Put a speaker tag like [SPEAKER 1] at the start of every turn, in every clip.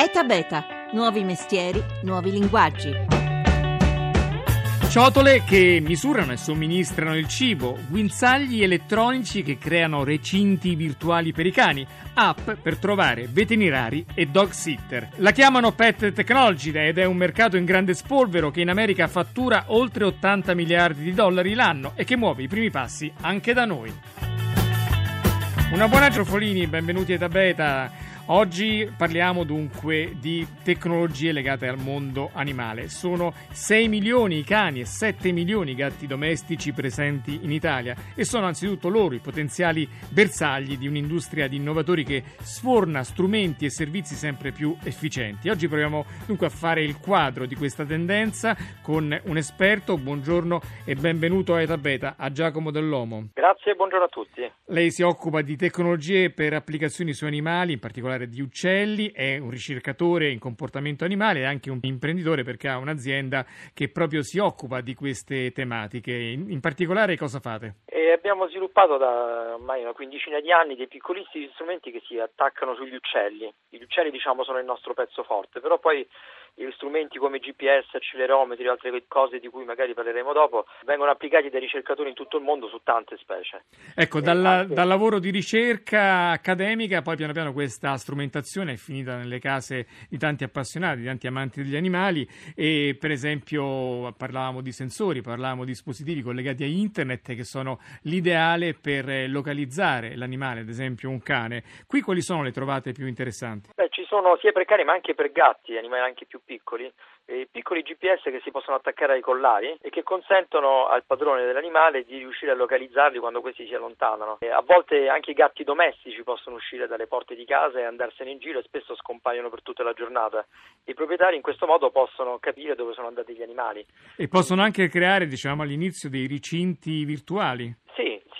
[SPEAKER 1] ETA Beta, nuovi mestieri, nuovi linguaggi.
[SPEAKER 2] Ciotole che misurano e somministrano il cibo, guinzagli elettronici che creano recinti virtuali per i cani, app per trovare veterinari e dog sitter. La chiamano Pet Technology ed è un mercato in grande spolvero che in America fattura oltre 80 miliardi di dollari l'anno e che muove i primi passi anche da noi. Una buona Giofolini, benvenuti a Beta. Oggi parliamo dunque di tecnologie legate al mondo animale. Sono 6 milioni i cani e 7 milioni i gatti domestici presenti in Italia e sono anzitutto loro i potenziali bersagli di un'industria di innovatori che sforna strumenti e servizi sempre più efficienti. Oggi proviamo dunque a fare il quadro di questa tendenza con un esperto. Buongiorno e benvenuto a Eta Beta, a Giacomo Dell'Omo.
[SPEAKER 3] Grazie e buongiorno a tutti.
[SPEAKER 2] Lei si occupa di tecnologie per applicazioni su animali, in particolare particolare di uccelli, è un ricercatore in comportamento animale e anche un imprenditore perché ha un'azienda che proprio si occupa di queste tematiche. In, in particolare cosa fate?
[SPEAKER 3] E abbiamo sviluppato da ormai una quindicina di anni dei piccolissimi strumenti che si attaccano sugli uccelli. Gli uccelli diciamo sono il nostro pezzo forte, però poi strumenti come GPS, accelerometri e altre cose di cui magari parleremo dopo vengono applicati dai ricercatori in tutto il mondo su tante specie.
[SPEAKER 2] Ecco, dalla, anche... dal lavoro di ricerca accademica poi piano piano questa strumentazione è finita nelle case di tanti appassionati, di tanti amanti degli animali e per esempio parlavamo di sensori, parlavamo di dispositivi collegati a internet che sono l'ideale per localizzare l'animale, ad esempio un cane. Qui quali sono le trovate più interessanti?
[SPEAKER 3] Beh, ci sono sia per cani ma anche per gatti, animali anche più piccoli, eh, piccoli GPS che si possono attaccare ai collari e che consentono al padrone dell'animale di riuscire a localizzarli quando questi si allontanano. E a volte anche i gatti domestici possono uscire dalle porte di casa e andarsene in giro e spesso scompaiono per tutta la giornata. I proprietari in questo modo possono capire dove sono andati gli animali.
[SPEAKER 2] E possono anche creare, diciamo, all'inizio dei ricinti virtuali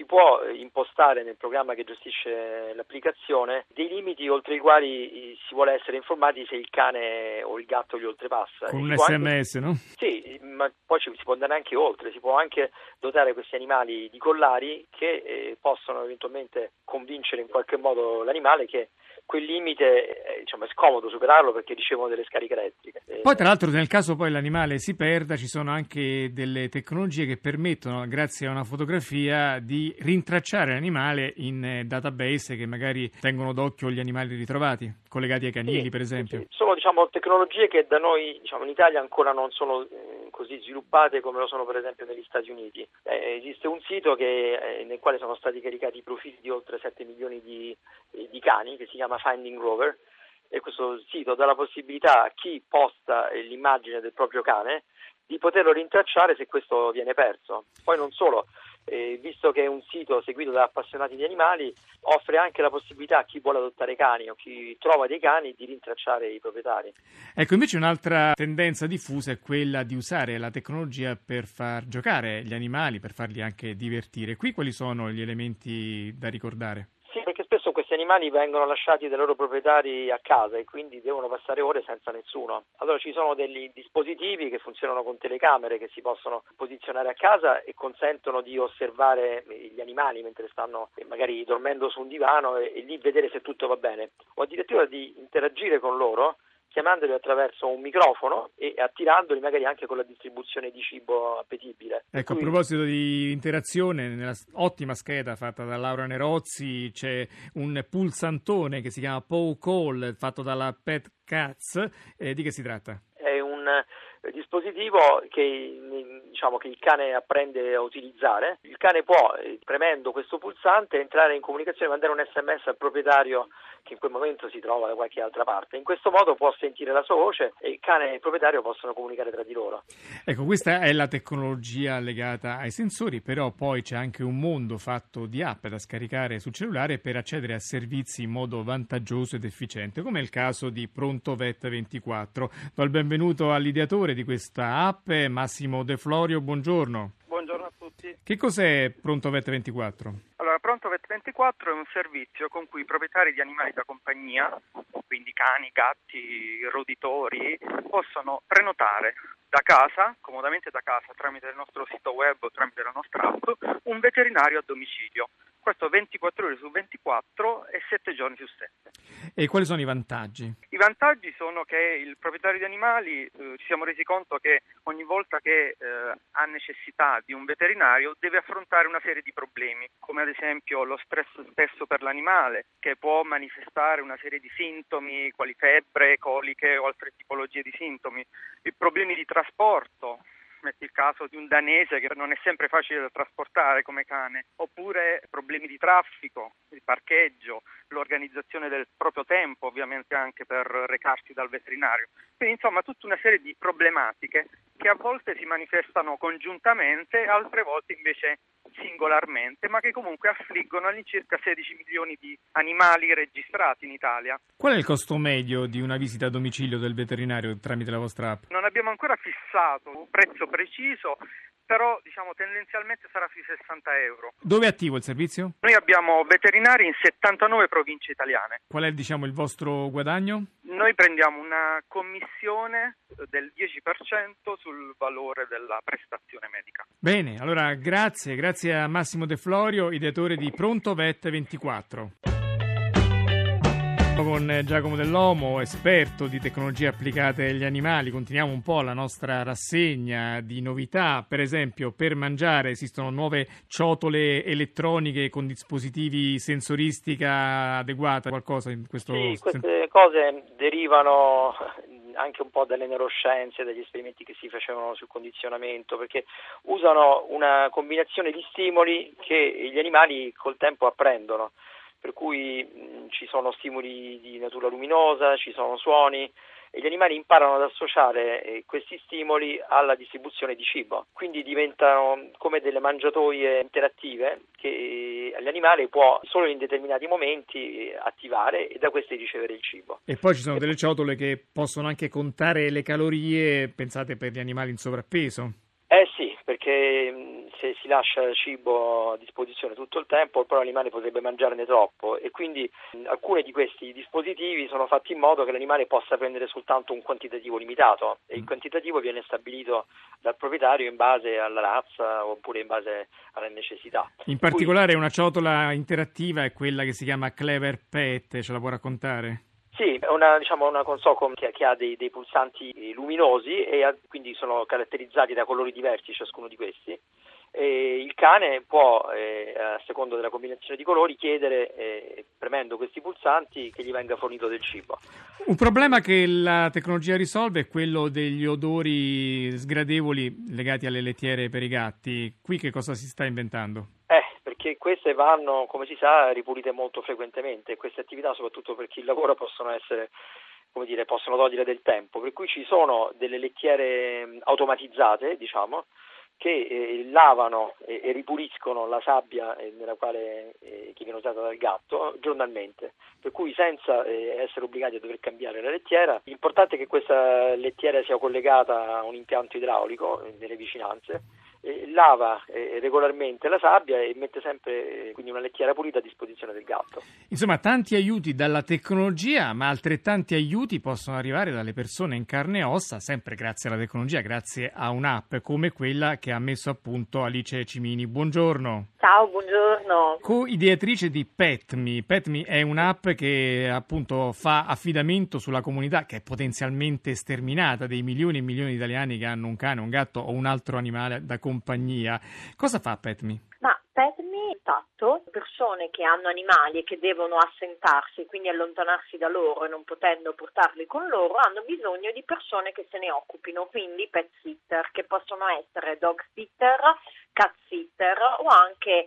[SPEAKER 3] può impostare nel programma che gestisce l'applicazione dei limiti oltre i quali si vuole essere informati se il cane o il gatto li oltrepassa.
[SPEAKER 2] Con un sms,
[SPEAKER 3] anche...
[SPEAKER 2] no?
[SPEAKER 3] Sì, ma poi ci si può andare anche oltre, si può anche dotare questi animali di collari che eh, possono eventualmente convincere in qualche modo l'animale che quel limite eh, diciamo, è scomodo superarlo perché ricevono delle scariche elettriche.
[SPEAKER 2] Poi tra l'altro nel caso poi l'animale si perda ci sono anche delle tecnologie che permettono grazie a una fotografia di rintracciare l'animale in eh, database che magari tengono d'occhio gli animali ritrovati, collegati ai canili
[SPEAKER 3] sì,
[SPEAKER 2] per esempio.
[SPEAKER 3] Sì. Sono diciamo, tecnologie che da noi diciamo, in Italia ancora non sono eh, così sviluppate come lo sono per esempio negli Stati Uniti. Eh, esiste un sito che, eh, nel quale sono stati caricati i profili di oltre 7 milioni di, eh, di cani che si chiama Finding Rover e questo sito dà la possibilità a chi posta l'immagine del proprio cane di poterlo rintracciare se questo viene perso. Poi non solo, eh, visto che è un sito seguito da appassionati di animali, offre anche la possibilità a chi vuole adottare cani o chi trova dei cani di rintracciare i proprietari.
[SPEAKER 2] Ecco, invece un'altra tendenza diffusa è quella di usare la tecnologia per far giocare gli animali, per farli anche divertire. Qui quali sono gli elementi da ricordare?
[SPEAKER 3] questi animali vengono lasciati dai loro proprietari a casa e quindi devono passare ore senza nessuno. Allora ci sono degli dispositivi che funzionano con telecamere che si possono posizionare a casa e consentono di osservare gli animali mentre stanno magari dormendo su un divano e, e lì vedere se tutto va bene o addirittura di interagire con loro chiamandoli attraverso un microfono e attirandoli magari anche con la distribuzione di cibo appetibile.
[SPEAKER 2] Ecco, Quindi... a proposito di interazione, nella ottima scheda fatta da Laura Nerozzi c'è un pulsantone che si chiama Pow Call fatto dalla Pet Cats. Eh, di che si tratta?
[SPEAKER 3] È un dispositivo che, diciamo, che, il cane apprende a utilizzare. Il cane può, eh, premendo questo pulsante, entrare in comunicazione, mandare un sms al proprietario che in quel momento si trova da qualche altra parte. In questo modo può sentire la sua voce e il cane e il proprietario possono comunicare tra di loro.
[SPEAKER 2] Ecco, questa è la tecnologia legata ai sensori, però poi c'è anche un mondo fatto di app da scaricare sul cellulare per accedere a servizi in modo vantaggioso ed efficiente, come è il caso di Pronto Vet 24. Do il benvenuto all'ideatore di questa app, Massimo De Florio, buongiorno.
[SPEAKER 4] Buongiorno a tutti.
[SPEAKER 2] Che cos'è Pronto Vet 24?
[SPEAKER 4] Allora, Pronto Vet 24 è un servizio con cui i proprietari di animali da compagnia, quindi cani, gatti, roditori, possono prenotare da casa, comodamente da casa, tramite il nostro sito web o tramite la nostra app, un veterinario a domicilio. questo 24 ore su 24 e 7 giorni su 7.
[SPEAKER 2] E quali sono i vantaggi?
[SPEAKER 4] I vantaggi sono che il proprietario di animali eh, ci siamo resi conto che ogni volta che eh, ha necessità di un veterinario deve affrontare una serie di problemi, come ad esempio lo stress spesso per l'animale, che può manifestare una serie di sintomi quali febbre, coliche o altre tipologie di sintomi, i problemi di trasporto, metti il caso di un danese che non è sempre facile da trasportare come cane, oppure problemi di traffico, il parcheggio, l'organizzazione del proprio tempo ovviamente anche per recarsi dal veterinario. Quindi insomma tutta una serie di problematiche che a volte si manifestano congiuntamente, altre volte invece singolarmente, ma che comunque affliggono all'incirca 16 milioni di animali registrati in Italia.
[SPEAKER 2] Qual è il costo medio di una visita a domicilio del veterinario tramite la vostra app?
[SPEAKER 4] Non abbiamo ancora fissato un prezzo preciso, però diciamo tendenzialmente sarà sui 60 euro.
[SPEAKER 2] Dove è attivo il servizio?
[SPEAKER 4] Noi abbiamo veterinari in 79 province italiane.
[SPEAKER 2] Qual è diciamo, il vostro guadagno?
[SPEAKER 4] Noi prendiamo una commissione del 10% sul valore della prestazione medica.
[SPEAKER 2] Bene, allora grazie, grazie a Massimo De Florio, ideatore di Pronto Vet 24 con Giacomo Dell'Omo, esperto di tecnologie applicate agli animali. Continuiamo un po' la nostra rassegna di novità. Per esempio, per mangiare esistono nuove ciotole elettroniche con dispositivi sensoristica adeguata, qualcosa in questo
[SPEAKER 3] Sì, queste cose derivano anche un po' dalle neuroscienze, dagli esperimenti che si facevano sul condizionamento, perché usano una combinazione di stimoli che gli animali col tempo apprendono per cui mh, ci sono stimoli di natura luminosa, ci sono suoni e gli animali imparano ad associare eh, questi stimoli alla distribuzione di cibo, quindi diventano come delle mangiatoie interattive che l'animale può solo in determinati momenti attivare e da queste ricevere il cibo.
[SPEAKER 2] E poi ci sono delle ciotole che possono anche contare le calorie, pensate per gli animali in sovrappeso.
[SPEAKER 3] Eh sì, perché se si lascia cibo a disposizione tutto il tempo, poi l'animale potrebbe mangiarne troppo e quindi alcuni di questi dispositivi sono fatti in modo che l'animale possa prendere soltanto un quantitativo limitato e il mm. quantitativo viene stabilito dal proprietario in base alla razza oppure in base alle necessità.
[SPEAKER 2] In particolare una ciotola interattiva è quella che si chiama Clever Pet, ce la può raccontare?
[SPEAKER 3] Sì, è una, diciamo, una console che, che ha dei, dei, pulsanti luminosi e ha, quindi sono caratterizzati da colori diversi ciascuno di questi. E il cane può, eh, a seconda della combinazione di colori, chiedere, eh, premendo questi pulsanti, che gli venga fornito del cibo.
[SPEAKER 2] Un problema che la tecnologia risolve è quello degli odori sgradevoli legati alle lettiere per i gatti. Qui che cosa si sta inventando?
[SPEAKER 3] perché queste vanno, come si sa, ripulite molto frequentemente e queste attività, soprattutto per chi lavora, possono essere come dire, possono togliere del tempo, per cui ci sono delle lettiere automatizzate, diciamo, che eh, lavano e, e, ripuliscono la sabbia eh, nella quale, eh, che viene usata dal gatto giornalmente, per cui senza eh, essere obbligati a dover cambiare la lettiera. L'importante è che questa lettiera sia collegata a un impianto idraulico eh, nelle vicinanze lava eh, regolarmente la sabbia e mette sempre quindi una lettiera pulita a disposizione del gatto.
[SPEAKER 2] Insomma, tanti aiuti dalla tecnologia, ma altrettanti aiuti possono arrivare dalle persone in carne e ossa, sempre grazie alla tecnologia, grazie a un'app come quella che ha messo a punto Alice Cimini. Buongiorno.
[SPEAKER 5] Ciao, buongiorno.
[SPEAKER 2] Co-ideatrice di PetMe. PetMe è un'app che appunto fa affidamento sulla comunità che è potenzialmente sterminata dei milioni e milioni di italiani che hanno un cane, un gatto o un altro animale da compagnia. Cosa fa PetMe?
[SPEAKER 5] Ma Fatto persone che hanno animali e che devono assentarsi, quindi allontanarsi da loro e non potendo portarli con loro, hanno bisogno di persone che se ne occupino, quindi pet sitter, che possono essere dog sitter, cat sitter o anche eh,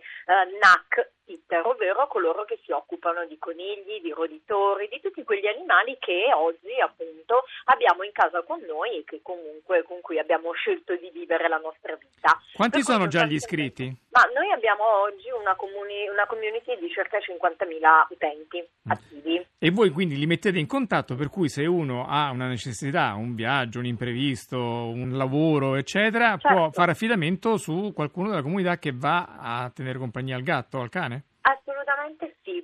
[SPEAKER 5] NAC sitter, ovvero coloro che si occupano di conigli, di roditori, di tutti quegli animali che oggi appunto abbiamo in casa con noi e che comunque con cui abbiamo scelto di vivere la nostra vita.
[SPEAKER 2] Quanti per sono già gli iscritti?
[SPEAKER 5] Ma noi abbiamo oggi una, comuni- una community di circa 50.000 utenti mm. attivi.
[SPEAKER 2] E voi quindi li mettete in contatto per cui se uno ha una necessità, un viaggio, un imprevisto, un lavoro, eccetera, certo. può fare affidamento su qualcuno della comunità che va a tenere compagnia al gatto o al cane?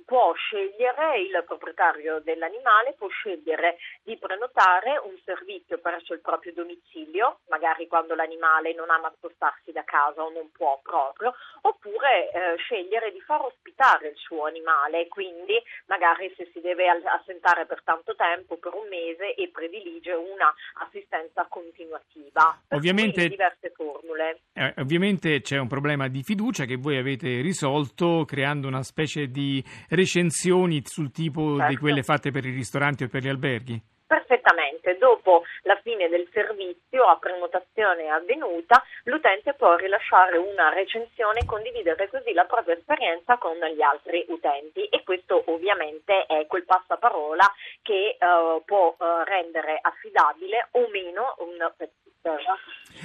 [SPEAKER 5] può scegliere, il proprietario dell'animale può scegliere di prenotare un servizio presso il proprio domicilio, magari quando l'animale non ama spostarsi da casa o non può proprio, oppure eh, scegliere di far ospitare il suo animale, quindi magari se si deve assentare per tanto tempo, per un mese, e predilige una assistenza continuativa.
[SPEAKER 2] Ovviamente,
[SPEAKER 5] diverse formule.
[SPEAKER 2] Eh, ovviamente c'è un problema di fiducia che voi avete risolto creando una specie di recensioni sul tipo certo. di quelle fatte per i ristoranti o per gli alberghi?
[SPEAKER 5] Perfettamente, dopo la fine del servizio a prenotazione avvenuta, l'utente può rilasciare una recensione e condividere così la propria esperienza con gli altri utenti. E questo ovviamente è quel passaparola che uh, può uh, rendere affidabile o meno un pet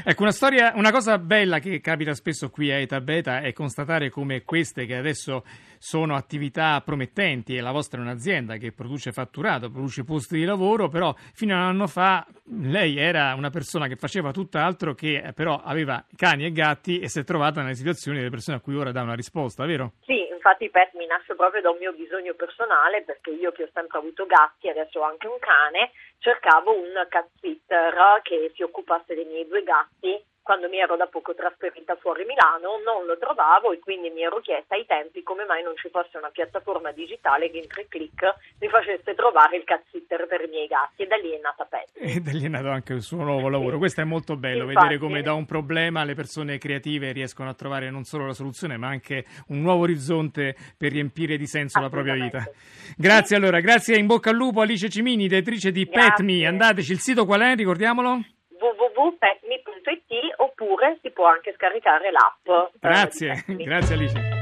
[SPEAKER 2] Ecco, una storia, una cosa bella che capita spesso qui a Eta Beta è constatare come queste che adesso sono attività promettenti e la vostra è un'azienda che produce fatturato, produce posti di lavoro, però fino a un anno fa lei era una persona che faceva tutt'altro che però aveva cani e gatti e si è trovata nelle situazioni delle persone a cui ora dà una risposta, vero?
[SPEAKER 5] Sì, infatti Pet mi nasce proprio da un mio bisogno personale perché io che ho sempre avuto gatti, adesso ho anche un cane, cercavo un cat sitter che si occupasse dei miei due gatti quando mi ero da poco trasferita fuori Milano, non lo trovavo e quindi mi ero chiesta ai tempi come mai non ci fosse una piattaforma digitale che in tre clic mi facesse trovare il cat sitter per i miei gatti e da lì è nata Pet.
[SPEAKER 2] E da lì è nato anche il suo nuovo lavoro. Questo è molto bello, Infatti, vedere come da un problema le persone creative riescono a trovare non solo la soluzione ma anche un nuovo orizzonte per riempire di senso la propria vita. Grazie allora, grazie in bocca al lupo Alice Cimini, direttrice di PetMe. Andateci, il sito qual è? Ricordiamolo?
[SPEAKER 5] www.petme.it oppure si può anche scaricare l'app.
[SPEAKER 2] Grazie, eh, grazie Alice.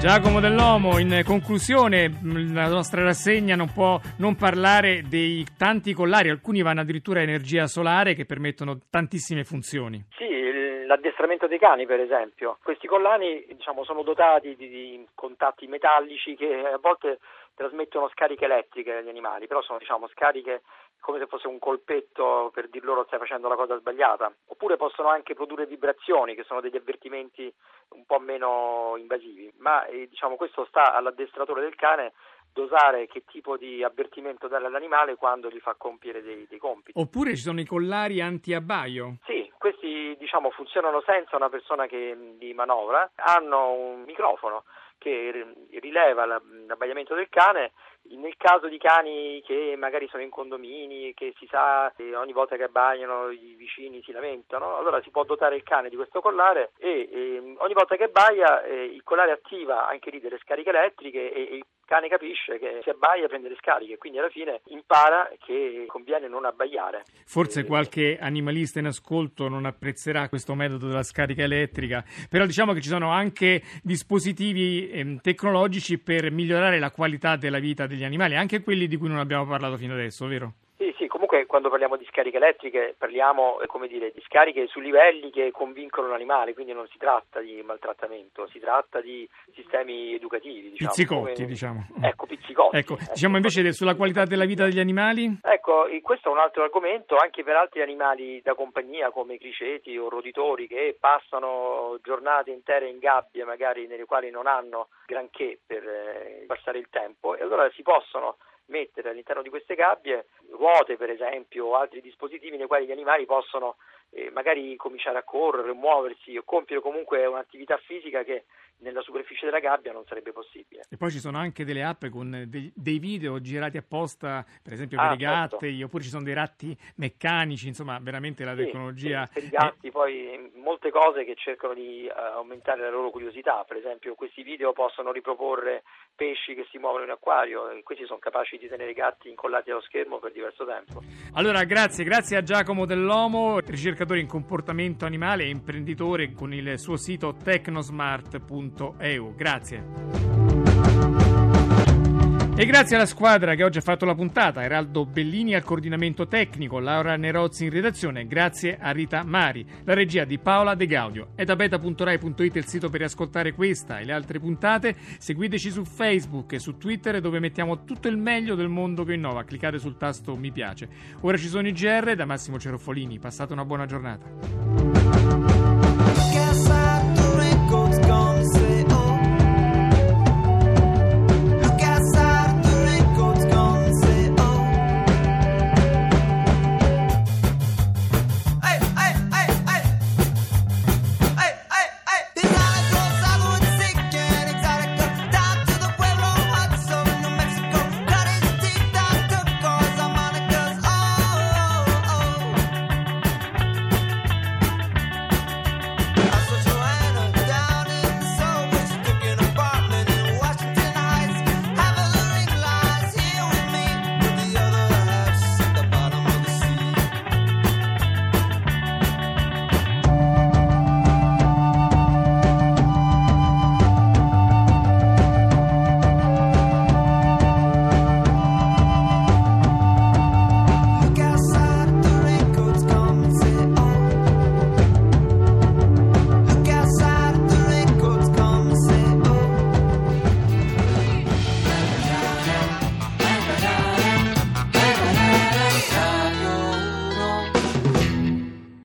[SPEAKER 2] Giacomo Dell'Omo, in conclusione, la nostra rassegna non può non parlare dei tanti collari, alcuni vanno addirittura a energia solare che permettono tantissime funzioni.
[SPEAKER 3] Sì, l'addestramento dei cani per esempio. Questi collani diciamo, sono dotati di, di contatti metallici che a volte trasmettono scariche elettriche agli animali, però sono diciamo, scariche come se fosse un colpetto per dir loro stai facendo la cosa sbagliata, oppure possono anche produrre vibrazioni che sono degli avvertimenti un po' meno invasivi, ma eh, diciamo, questo sta all'addestratore del cane dosare che tipo di avvertimento dare all'animale quando gli fa compiere dei, dei compiti.
[SPEAKER 2] Oppure ci sono i collari anti-abbaio?
[SPEAKER 3] Sì, questi diciamo, funzionano senza una persona che li manovra, hanno un microfono che rileva l'abbaiamento del cane nel caso di cani che magari sono in condomini, che si sa che ogni volta che abbaiano i vicini si lamentano, allora si può dotare il cane di questo collare e, e ogni volta che abbaia eh, il collare attiva anche lì delle scariche elettriche e, e il cane capisce che se abbaia prende le scariche, quindi alla fine impara che conviene non abbaiare.
[SPEAKER 2] Forse qualche animalista in ascolto non apprezzerà questo metodo della scarica elettrica, però diciamo che ci sono anche dispositivi eh, tecnologici per migliorare la qualità della vita degli animali, anche quelli di cui non abbiamo parlato fino adesso, vero?
[SPEAKER 3] Quando parliamo di scariche elettriche parliamo eh, dire, di scariche su livelli che convincono l'animale, quindi non si tratta di maltrattamento, si tratta di sistemi educativi.
[SPEAKER 2] Diciamo, pizzicotti, come... diciamo.
[SPEAKER 3] Ecco, pizzicotti.
[SPEAKER 2] Ecco, ecco. diciamo invece sulla qualità della vita degli animali?
[SPEAKER 3] Ecco, questo è un altro argomento anche per altri animali da compagnia come criceti o roditori che passano giornate intere in gabbie magari nelle quali non hanno granché per eh, passare il tempo e allora si possono mettere all'interno di queste gabbie ruote per esempio o altri dispositivi nei quali gli animali possono eh, magari cominciare a correre, muoversi o compiere comunque un'attività fisica che nella superficie della gabbia non sarebbe possibile.
[SPEAKER 2] E poi ci sono anche delle app con dei, dei video girati apposta, per esempio per ah, i gatti, certo. oppure ci sono dei ratti meccanici, insomma veramente la tecnologia...
[SPEAKER 3] Sì, per i gatti è... poi molte cose che cercano di uh, aumentare la loro curiosità, per esempio questi video possono riproporre pesci che si muovono in acquario questi sono capaci di tenere i gatti incollati allo schermo per diverso tempo.
[SPEAKER 2] Allora grazie, grazie a Giacomo Dell'Omo, ricercatore in comportamento animale e imprenditore con il suo sito www.radioticino.eu. Grazie. E grazie alla squadra che oggi ha fatto la puntata, Eraldo Bellini al coordinamento tecnico, Laura Nerozzi in redazione, grazie a Rita Mari, la regia di Paola De Gaudio. È da beta.rai.it il sito per ascoltare questa e le altre puntate. Seguiteci su Facebook e su Twitter dove mettiamo tutto il meglio del mondo che innova. Cliccate sul tasto mi piace. Ora ci sono i GR da Massimo Ceroffolini. Passate una buona giornata.